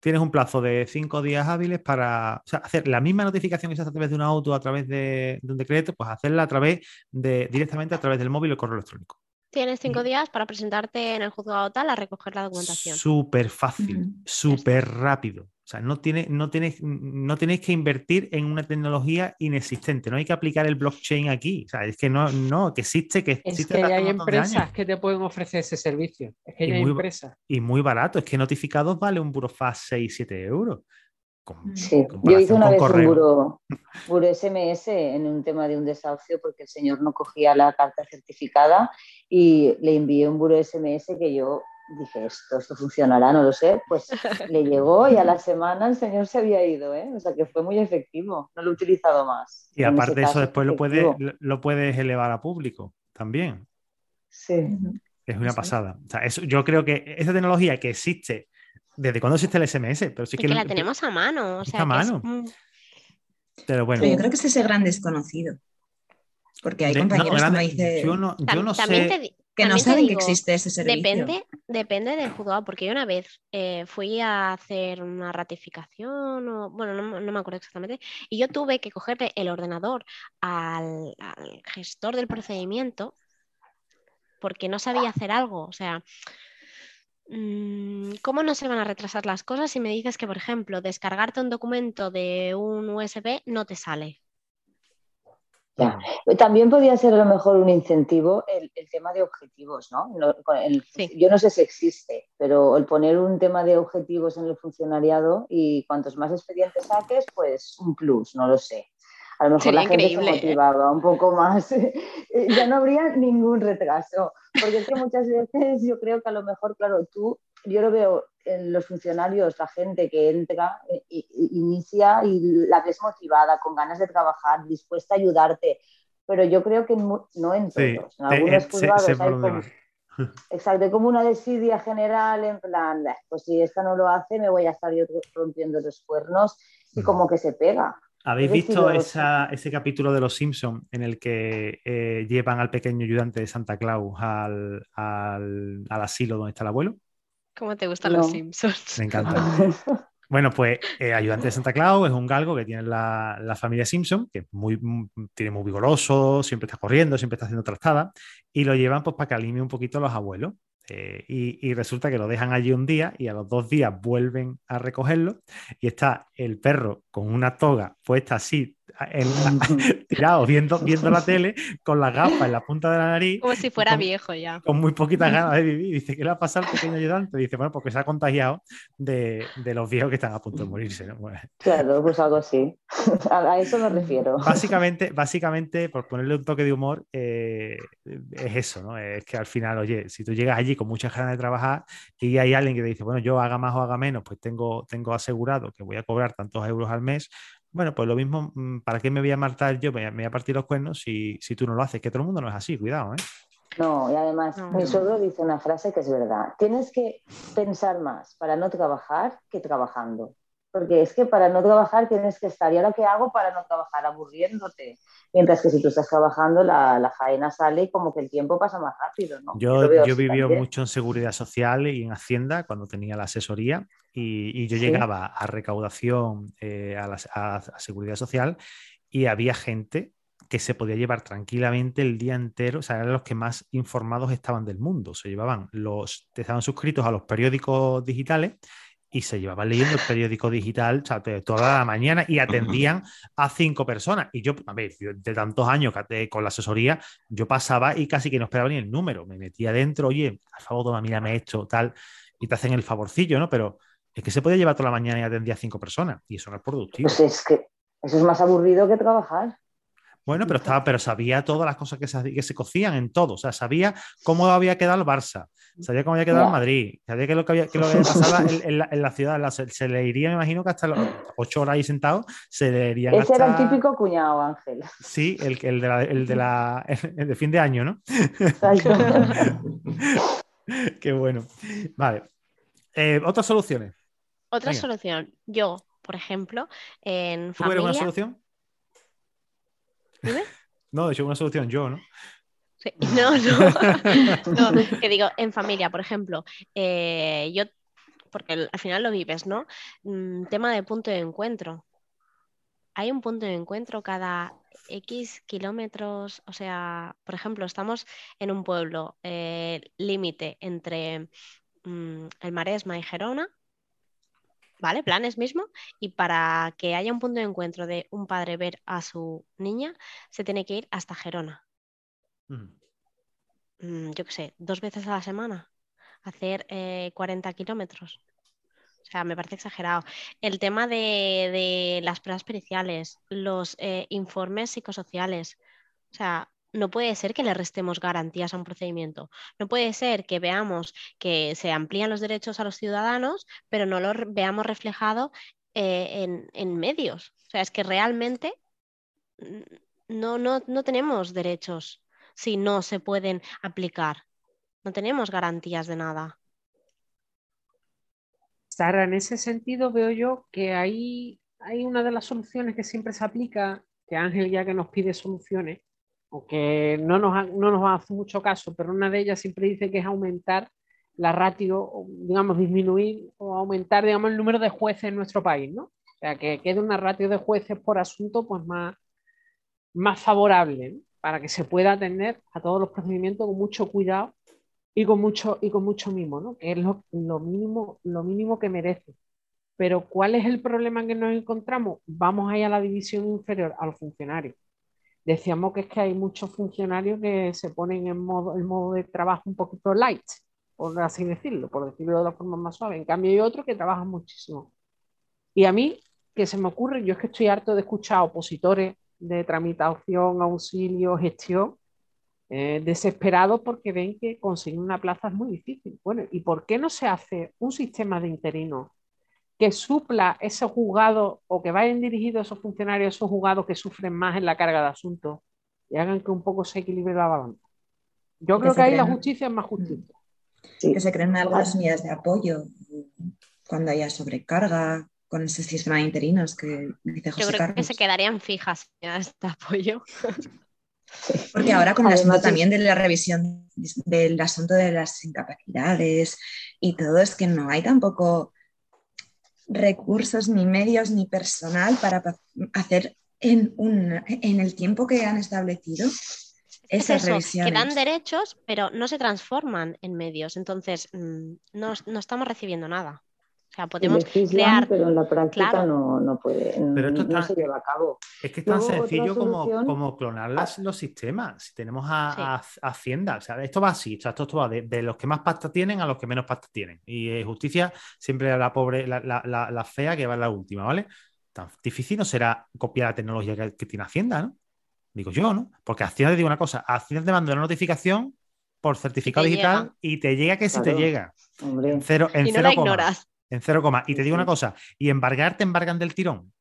[SPEAKER 1] Tienes un plazo de cinco días hábiles para o sea, hacer la misma notificación que se hace a través de un auto, a través de, de un decreto, pues hacerla a través de, directamente a través del móvil o correo electrónico.
[SPEAKER 2] Tienes cinco
[SPEAKER 1] Y-
[SPEAKER 2] días para presentarte en el juzgado tal a recoger la documentación.
[SPEAKER 1] Súper fácil,
[SPEAKER 5] Ujú.
[SPEAKER 1] súper rápido. O sea, no, tiene, no, tienes, no tenéis que invertir en una tecnología inexistente. No hay que aplicar el blockchain aquí. O sea, es que no, no, que existe, que
[SPEAKER 4] Es
[SPEAKER 1] existe
[SPEAKER 4] que
[SPEAKER 1] desde hace
[SPEAKER 4] hay
[SPEAKER 1] un
[SPEAKER 4] empresas que te pueden ofrecer ese servicio. Es que
[SPEAKER 1] Y
[SPEAKER 4] hay
[SPEAKER 1] muy-
[SPEAKER 4] empresas.
[SPEAKER 1] y muy barato. Es que notificados vale un burofax 6, 7 euros. Con-
[SPEAKER 3] Sí, yo hice una vez un
[SPEAKER 1] correo.
[SPEAKER 3] buro, buro SMS en un tema de un desahucio porque el señor no cogía la carta certificada y le envié un buro SMS que yo dije, esto, esto funcionará, no lo sé. Pues le llegó y a la semana el señor se había ido, ¿eh? O sea que fue muy efectivo, no lo he utilizado más.
[SPEAKER 1] Y aparte
[SPEAKER 3] ese
[SPEAKER 1] de eso, después lo puedes, lo, puedes elevar a público también.
[SPEAKER 3] Sí.
[SPEAKER 1] Es una pasada. O sea, eso, yo creo que esa tecnología que existe, ¿desde cuándo existe el SMS? Pero sí que,
[SPEAKER 2] la tenemos a mano. O sea,
[SPEAKER 1] a
[SPEAKER 2] es
[SPEAKER 1] mano. Pero bueno,
[SPEAKER 5] Pero yo creo que ese es el gran desconocido. Porque hay
[SPEAKER 1] de- no,
[SPEAKER 5] compañeros que me dicen
[SPEAKER 1] yo no, yo no
[SPEAKER 2] también
[SPEAKER 1] sé.
[SPEAKER 2] te
[SPEAKER 5] que no
[SPEAKER 2] también
[SPEAKER 5] saben que existe ese servicio.
[SPEAKER 2] Depende, depende del juzgado, porque yo una vez eh, fui a hacer una ratificación, o, bueno, no, no me acuerdo exactamente, y yo tuve que cogerle el ordenador al, al gestor del procedimiento porque no sabía hacer algo. O sea, mm, ¿cómo no se van a retrasar las cosas si me dices que, por ejemplo, descargarte un documento de un USB no te sale?
[SPEAKER 3] Ya. También podría ser a lo mejor un incentivo el, el tema de objetivos, ¿no? El-
[SPEAKER 2] Sí.
[SPEAKER 3] Yo no sé si existe, pero el poner un tema de objetivos en el funcionariado y cuantos más expedientes saques, pues un plus, no lo sé. A lo mejor
[SPEAKER 2] Sería
[SPEAKER 3] la gente
[SPEAKER 2] increíble,
[SPEAKER 3] se
[SPEAKER 2] ¿eh?
[SPEAKER 3] motivaba un poco más, [LAUGHS] ya no habría ningún retraso, porque es que muchas veces yo creo que a lo mejor, claro, tú, yo lo veo en los funcionarios, la gente que entra, eh, inicia y la ves motivada, con ganas de trabajar, dispuesta a ayudarte, pero yo creo que en no en
[SPEAKER 1] Sí,
[SPEAKER 3] todos, en algunos juzgados hay como, exacto, como una desidia general en plan, "Bah, pues si esta no lo hace me voy a estar yo rompiendo los cuernos y
[SPEAKER 1] Mm.
[SPEAKER 3] como que se pega.
[SPEAKER 1] ¿Habéis visto esa- ese capítulo de Los Simpsons en el que eh, llevan al pequeño ayudante de Santa Claus al, al- al asilo donde está el abuelo?
[SPEAKER 2] ¿Cómo te gustan
[SPEAKER 3] No.
[SPEAKER 2] los Simpsons?
[SPEAKER 1] Me encanta. [LAUGHS] Bueno, pues eh, ayudante de Santa Claus es un galgo que tiene la, la familia Simpson, que es muy, m- tiene muy vigoroso, siempre está corriendo, siempre está haciendo trastada, y lo llevan pues para que alime un poquito a los abuelos. Eh, y, y resulta que lo dejan allí un día y a los dos días vuelven a recogerlo y está el perro con una toga puesta así, en la- [LAUGHS] tirado, viendo, viendo la tele, con las gafas en la punta de la nariz
[SPEAKER 2] Como si fuera
[SPEAKER 1] con-
[SPEAKER 2] viejo ya.
[SPEAKER 1] con muy poquitas ganas de vivir. Dice, ¿qué le ha pasado al pequeño ayudante? Dice, bueno, porque se ha contagiado de, de los viejos que están a punto de morirse. ¿no? Bueno,
[SPEAKER 3] Claro, pues algo así. [LAUGHS] A, a eso me refiero.
[SPEAKER 1] básicamente, básicamente, por ponerle un toque de humor, eh, es eso, ¿no? Es que al final, oye, si tú llegas allí con muchas ganas de trabajar y hay alguien que te dice, bueno, yo haga más o haga menos, pues tengo, tengo asegurado que voy a cobrar tantos euros al mes. Bueno, pues lo mismo, mm, ¿para qué me voy a matar yo? Me, me voy a partir los cuernos si, si tú no lo haces, que todo el mundo no es así, cuidado, ¿eh?
[SPEAKER 3] No, y además
[SPEAKER 2] No.
[SPEAKER 3] mi suegro dice una frase que es verdad. Tienes que pensar más para no trabajar que trabajando. Porque es que para no trabajar tienes que estar. ¿Y ahora qué hago para no trabajar? Aburriéndote. Mientras que si tú estás trabajando, la, la faena sale y como que el tiempo pasa más rápido, ¿no?
[SPEAKER 1] Yo, yo
[SPEAKER 3] así
[SPEAKER 1] viví
[SPEAKER 3] también.
[SPEAKER 1] mucho en seguridad social y en Hacienda cuando tenía la asesoría y, y yo
[SPEAKER 3] Sí.
[SPEAKER 1] llegaba a recaudación eh, a, la- a- a seguridad social y había gente que se podía llevar tranquilamente el día entero, o sea, eran los que más informados estaban del mundo. Se llevaban los, estaban suscritos a los periódicos digitales y se llevaban leyendo el periódico digital toda la mañana y atendían a cinco personas. Y yo, a ver, yo de tantos años te- con la asesoría, yo pasaba y casi que no esperaba ni el número. Me metía dentro, oye, al favor, toma, mírame esto, tal, y te hacen el favorcillo, ¿no? Pero es que se puede llevar toda la mañana y atendía a cinco personas y eso no es productivo.
[SPEAKER 3] Pues es que eso es más aburrido que trabajar.
[SPEAKER 1] Bueno, pero estaba, pero sabía todas las cosas que se, que se cocían en todo. O sea, sabía cómo había quedado el Barça, sabía cómo había quedado el. Madrid, sabía qué es lo que había, qué es lo que pasaba en, en la, en la ciudad. La- se, se le iría, me imagino que hasta los ocho horas ahí sentado, se le irían
[SPEAKER 3] Ese
[SPEAKER 1] hasta.
[SPEAKER 3] era el típico cuñado, Ángel.
[SPEAKER 1] Sí, el, el de la, el de la [LAUGHS] el de fin de año, ¿no?
[SPEAKER 3] Exacto. [LAUGHS]
[SPEAKER 1] Qué bueno. Vale. Eh, otras soluciones.
[SPEAKER 2] Otra
[SPEAKER 1] Venga.
[SPEAKER 2] solución, yo, por ejemplo, en
[SPEAKER 1] ¿Tú eres una
[SPEAKER 2] familia.
[SPEAKER 1] solución?
[SPEAKER 2] Dime.
[SPEAKER 1] No, de hecho, una solución yo, ¿no?
[SPEAKER 2] Sí, [LAUGHS] No, no. No, que digo, en familia, por ejemplo, eh, yo, porque al final lo vives, ¿no? Mm, tema de punto de encuentro. Hay un punto de encuentro cada X kilómetros, o sea, por ejemplo, estamos en un pueblo eh, límite entre mm, el Maresma y Gerona, ¿vale? Planes mismo, y para que haya un punto de encuentro de un padre ver a su niña, se tiene que ir hasta Gerona
[SPEAKER 1] Mm.
[SPEAKER 2] mm, yo qué sé, dos veces a la semana, hacer eh, 40 kilómetros. O sea, me parece exagerado. El tema de, de las pruebas periciales, los eh, informes psicosociales. O sea, no puede ser que le restemos garantías a un procedimiento. No puede ser que veamos que se amplían los derechos a los ciudadanos, pero no lo veamos reflejado eh, en, en medios. O sea, es que realmente no, no, no tenemos derechos si no se pueden aplicar. No tenemos garantías de nada.
[SPEAKER 4] Sara, en ese sentido veo yo que hay, hay una de las soluciones que siempre se aplica, que Ángel ya que nos pide soluciones, aunque no nos, no nos hace mucho caso, pero una de ellas siempre dice que es aumentar la ratio, digamos, disminuir o aumentar, digamos, el número de jueces en nuestro país, ¿no? O sea, que quede una ratio de jueces por asunto pues más, más favorable. Para que se pueda atender a todos los procedimientos con mucho cuidado y con mucho, y con mucho mimo, ¿no? Que es lo, lo mínimo, lo mínimo que merece. Pero ¿cuál es el problema que nos encontramos? Vamos ahí a la división inferior, a los funcionarios. Decíamos que es que hay muchos funcionarios que se ponen en modo, el modo de trabajo un poquito light, por así decirlo, por decirlo de la forma más suave. En cambio hay otros que trabajan muchísimo. Y a mí, que se me ocurre, yo es que estoy harto de escuchar a opositores de tramitación, auxilio, gestión, eh, desesperados porque ven que conseguir una plaza es muy difícil. Bueno, ¿y por qué no se hace un sistema de interinos que supla ese juzgado o que vayan dirigidos esos funcionarios a esos juzgados que sufren más en la carga de asuntos y hagan que un poco se equilibre la balanza? Yo
[SPEAKER 5] Que
[SPEAKER 4] creo que ahí la justicia es más justicia.
[SPEAKER 3] Sí.
[SPEAKER 5] Que se creen algunas unidades de apoyo cuando haya sobrecarga con ese sistema de interinos que dice
[SPEAKER 2] Yo
[SPEAKER 5] José
[SPEAKER 2] creo
[SPEAKER 5] Carlos.
[SPEAKER 2] que se quedarían fijas en este apoyo.
[SPEAKER 5] Porque ahora con el
[SPEAKER 3] Además,
[SPEAKER 5] asunto también de la revisión del asunto de las incapacidades y todo, es que no hay tampoco recursos, ni medios, ni personal para pa- hacer en, un, en el tiempo que han establecido
[SPEAKER 2] Es
[SPEAKER 5] esas
[SPEAKER 2] que
[SPEAKER 5] revisiones.
[SPEAKER 2] dan derechos, pero no se transforman en medios. Entonces, mm, no, no estamos recibiendo nada. O sea, podemos crear.
[SPEAKER 3] pero en la práctica
[SPEAKER 2] claro.
[SPEAKER 3] no, no puede,
[SPEAKER 1] Pero esto
[SPEAKER 3] no
[SPEAKER 1] está-
[SPEAKER 3] se lleva a cabo.
[SPEAKER 1] Es que es tan
[SPEAKER 3] Luego,
[SPEAKER 1] sencillo como, como clonar las- los sistemas. Si tenemos a, a- a Hacienda, o sea, esto va así, o sea, esto, esto va de, de los que más pasta tienen a los que menos pasta tienen. Y eh, justicia siempre a la pobre, la, la- la- la fea que va en la última, ¿vale? Tan difícil no será copiar la tecnología que, que tiene Hacienda, ¿no? Digo yo, ¿no? Porque Hacienda te digo una cosa, Hacienda te manda una notificación por certificado digital
[SPEAKER 2] llega.
[SPEAKER 1] y te llega que si te
[SPEAKER 3] Claro.
[SPEAKER 1] llega.
[SPEAKER 3] Hombre,
[SPEAKER 1] En cero, en
[SPEAKER 2] Y no
[SPEAKER 1] cero
[SPEAKER 2] la ignoras.
[SPEAKER 1] En cero coma. Y te digo una cosa, y embargar te embargan del tirón.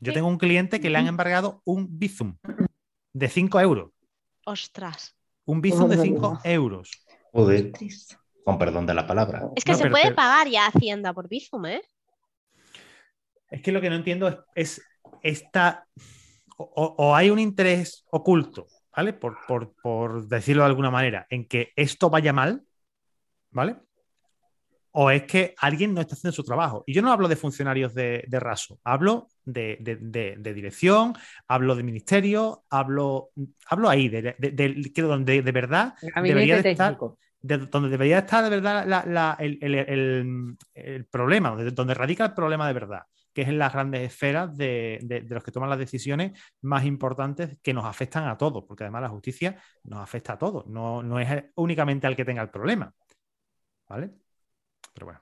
[SPEAKER 1] Yo tengo un cliente que le han embargado un Bizum de 5 euros.
[SPEAKER 2] Ostras.
[SPEAKER 1] Un bizum de
[SPEAKER 3] Madre
[SPEAKER 1] 5
[SPEAKER 3] mía.
[SPEAKER 1] euros.
[SPEAKER 6] Joder, con perdón de la palabra.
[SPEAKER 2] Es que
[SPEAKER 1] No,
[SPEAKER 2] se
[SPEAKER 1] pero-
[SPEAKER 2] puede
[SPEAKER 1] pero-
[SPEAKER 2] pagar ya Hacienda por Bizum, ¿eh?
[SPEAKER 1] Es que lo que no entiendo es, es esta. O, o- o hay un interés oculto, ¿vale? Por, por- por decirlo de alguna manera, en que esto vaya mal, ¿vale? O es que alguien no está haciendo su trabajo. Y yo no hablo de funcionarios de, de raso, hablo de, de- de- de dirección, hablo de ministerio, hablo, hablo ahí, de, donde de verdad debería estar de donde debería estar de verdad la- la- el, el- el- el problema, donde, donde radica el problema de verdad, que es en las grandes esferas de, de- de los que toman las decisiones más importantes que nos afectan a todos, porque además la justicia nos afecta a todos, no, no es únicamente al que tenga el problema. ¿Vale? Pero.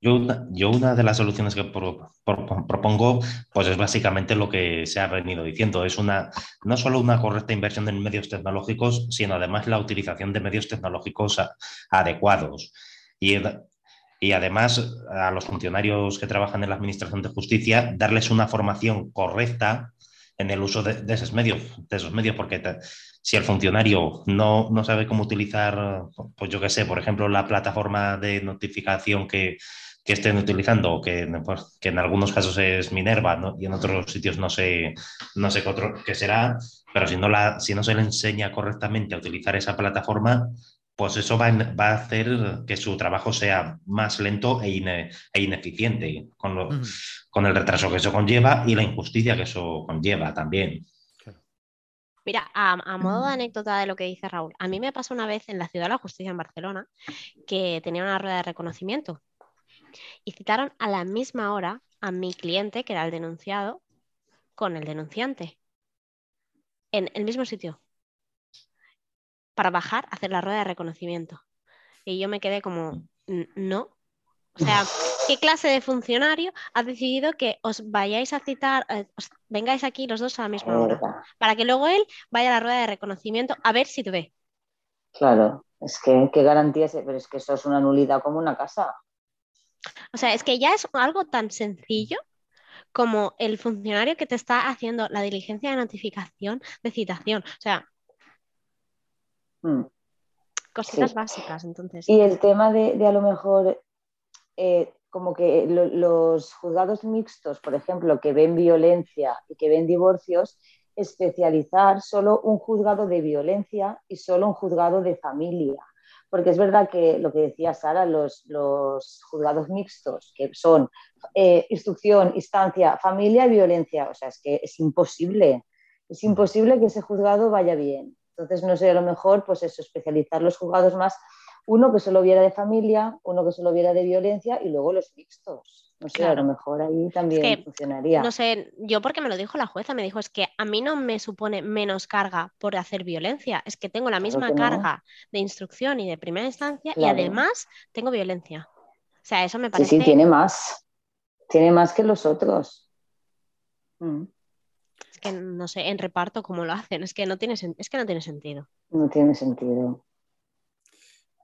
[SPEAKER 6] Yo una, yo una de las soluciones que pro- pro- propongo, pues es básicamente lo que se ha venido diciendo. Es una, no solo una correcta inversión en medios tecnológicos, sino además la utilización de medios tecnológicos adecuados. Y, y además a los funcionarios que trabajan en la Administración de Justicia, darles una formación correcta en el uso de, esos medios, de esos medios, porque si el funcionario no, no sabe cómo utilizar, pues yo qué sé, por ejemplo, la plataforma de notificación que, que estén utilizando, que, pues, que en algunos casos es Minerva ¿no? y en otros sitios no sé, no sé qué, será, pero si no, la, si no se le enseña correctamente a utilizar esa plataforma, pues eso va, va a hacer que su trabajo sea más lento e, ine- e ineficiente, con, lo- con el retraso que eso conlleva y la injusticia que eso conlleva también.
[SPEAKER 2] Mira, a, a modo de anécdota de lo que dice Raúl, a mí me pasó una vez en la Ciudad de la Justicia en Barcelona que tenía una rueda de reconocimiento y citaron a la misma hora a mi cliente, que era el denunciado, con el denunciante en el mismo sitio para bajar a hacer la rueda de reconocimiento. Y yo me quedé como, "N- no. O sea, ¿qué clase de funcionario ha decidido que os vayáis a citar, eh, os vengáis aquí los dos a la misma hora? Para que luego él vaya a la rueda de reconocimiento a ver si te ve.
[SPEAKER 3] Claro, es que qué garantías, pero es que eso es una nulidad como una casa.
[SPEAKER 2] O sea, es que ya es algo tan sencillo como el funcionario que te está haciendo la diligencia de notificación de citación. O sea,
[SPEAKER 3] Mm.
[SPEAKER 2] cositas
[SPEAKER 3] Sí.
[SPEAKER 2] básicas, entonces.
[SPEAKER 3] Y el tema de, de a lo mejor, eh, como que lo- los juzgados mixtos, por ejemplo, que ven violencia y que ven divorcios, especializar solo un juzgado de violencia y solo un juzgado de familia. Porque es verdad que lo que decía Sara, los, los juzgados mixtos, que son eh, instrucción, instancia, familia y violencia, o sea, es que es imposible. Es imposible que ese juzgado vaya bien. Entonces, no sé, a lo mejor, pues eso, especializar los juzgados más, uno que solo viera de familia, uno que solo viera de violencia y luego los mixtos. No sé, a lo mejor ahí también
[SPEAKER 2] que,
[SPEAKER 3] funcionaría.
[SPEAKER 2] No sé, yo porque me lo dijo la jueza, me dijo, es que a mí no me supone menos carga por hacer violencia, es que tengo la misma
[SPEAKER 3] no.
[SPEAKER 2] carga de instrucción y de primera instancia y además tengo violencia. O sea, eso me
[SPEAKER 3] Sí,
[SPEAKER 2] parece...
[SPEAKER 3] sí, tiene más. Tiene más que los otros. Mm,
[SPEAKER 2] Es que no sé, en reparto cómo lo hacen, es que no tiene, es que no tiene sentido.
[SPEAKER 3] No tiene sentido.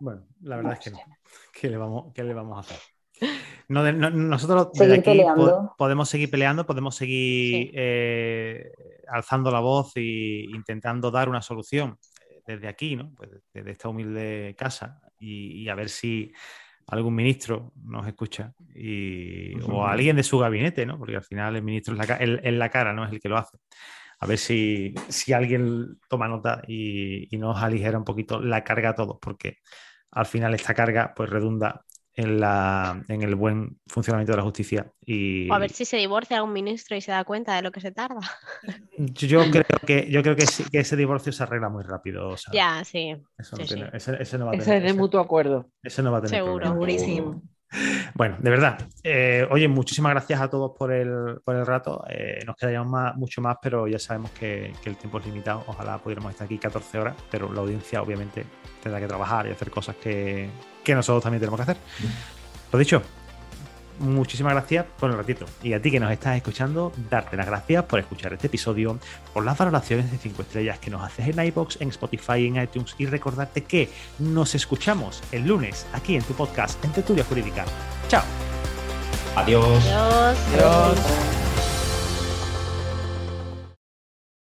[SPEAKER 1] Bueno, la verdad es que no. [LAUGHS] ¿Qué le vamos, qué le vamos a hacer? No, de- no- nosotros desde aquí po- podemos seguir peleando, podemos seguir
[SPEAKER 2] Sí.
[SPEAKER 1] eh, alzando la voz e intentando dar una solución eh, desde aquí, ¿no? Pues desde esta humilde casa y, y a ver si algún ministro nos escucha y, o
[SPEAKER 6] Ujú.
[SPEAKER 1] alguien de su gabinete, ¿no? Porque al final el ministro es la, el- es la cara, no es el que lo hace. A ver si, si alguien toma nota y, y nos aligera un poquito la carga a todos, porque al final esta carga pues redunda en, la, en el buen funcionamiento de la justicia. Y
[SPEAKER 2] O a ver si se divorcia algún ministro y se da cuenta de lo que se tarda.
[SPEAKER 1] yo creo que, yo creo que, sí- que ese divorcio se arregla muy rápido.
[SPEAKER 2] Ya, sí.
[SPEAKER 1] Eso no
[SPEAKER 2] sí,
[SPEAKER 1] tiene-
[SPEAKER 2] sí.
[SPEAKER 1] ese- ese no va a
[SPEAKER 4] Ese
[SPEAKER 1] tener-
[SPEAKER 4] es de
[SPEAKER 1] ese-
[SPEAKER 4] mutuo acuerdo.
[SPEAKER 1] ese no va a tener
[SPEAKER 2] Seguro.
[SPEAKER 1] problema.
[SPEAKER 5] Segurísimo.
[SPEAKER 1] Bueno, de verdad. eh, oye, muchísimas gracias a todos por el, por el rato. Eh, nos quedaríamos más- mucho más, pero ya sabemos que, que el tiempo es limitado. Ojalá pudiéramos estar aquí 14 horas, pero la audiencia obviamente tendrá que trabajar y hacer cosas que, que nosotros también tenemos que hacer. Lo dicho, muchísimas gracias por el ratito. Y a ti que nos estás escuchando, darte las gracias por escuchar este episodio, por las valoraciones de 5 estrellas que nos haces en iBox, en Spotify, en iTunes y recordarte que nos escuchamos el lunes aquí en tu podcast en Tertulia Jurídica. Chao.
[SPEAKER 6] Adiós.
[SPEAKER 2] Adiós.
[SPEAKER 1] Adiós.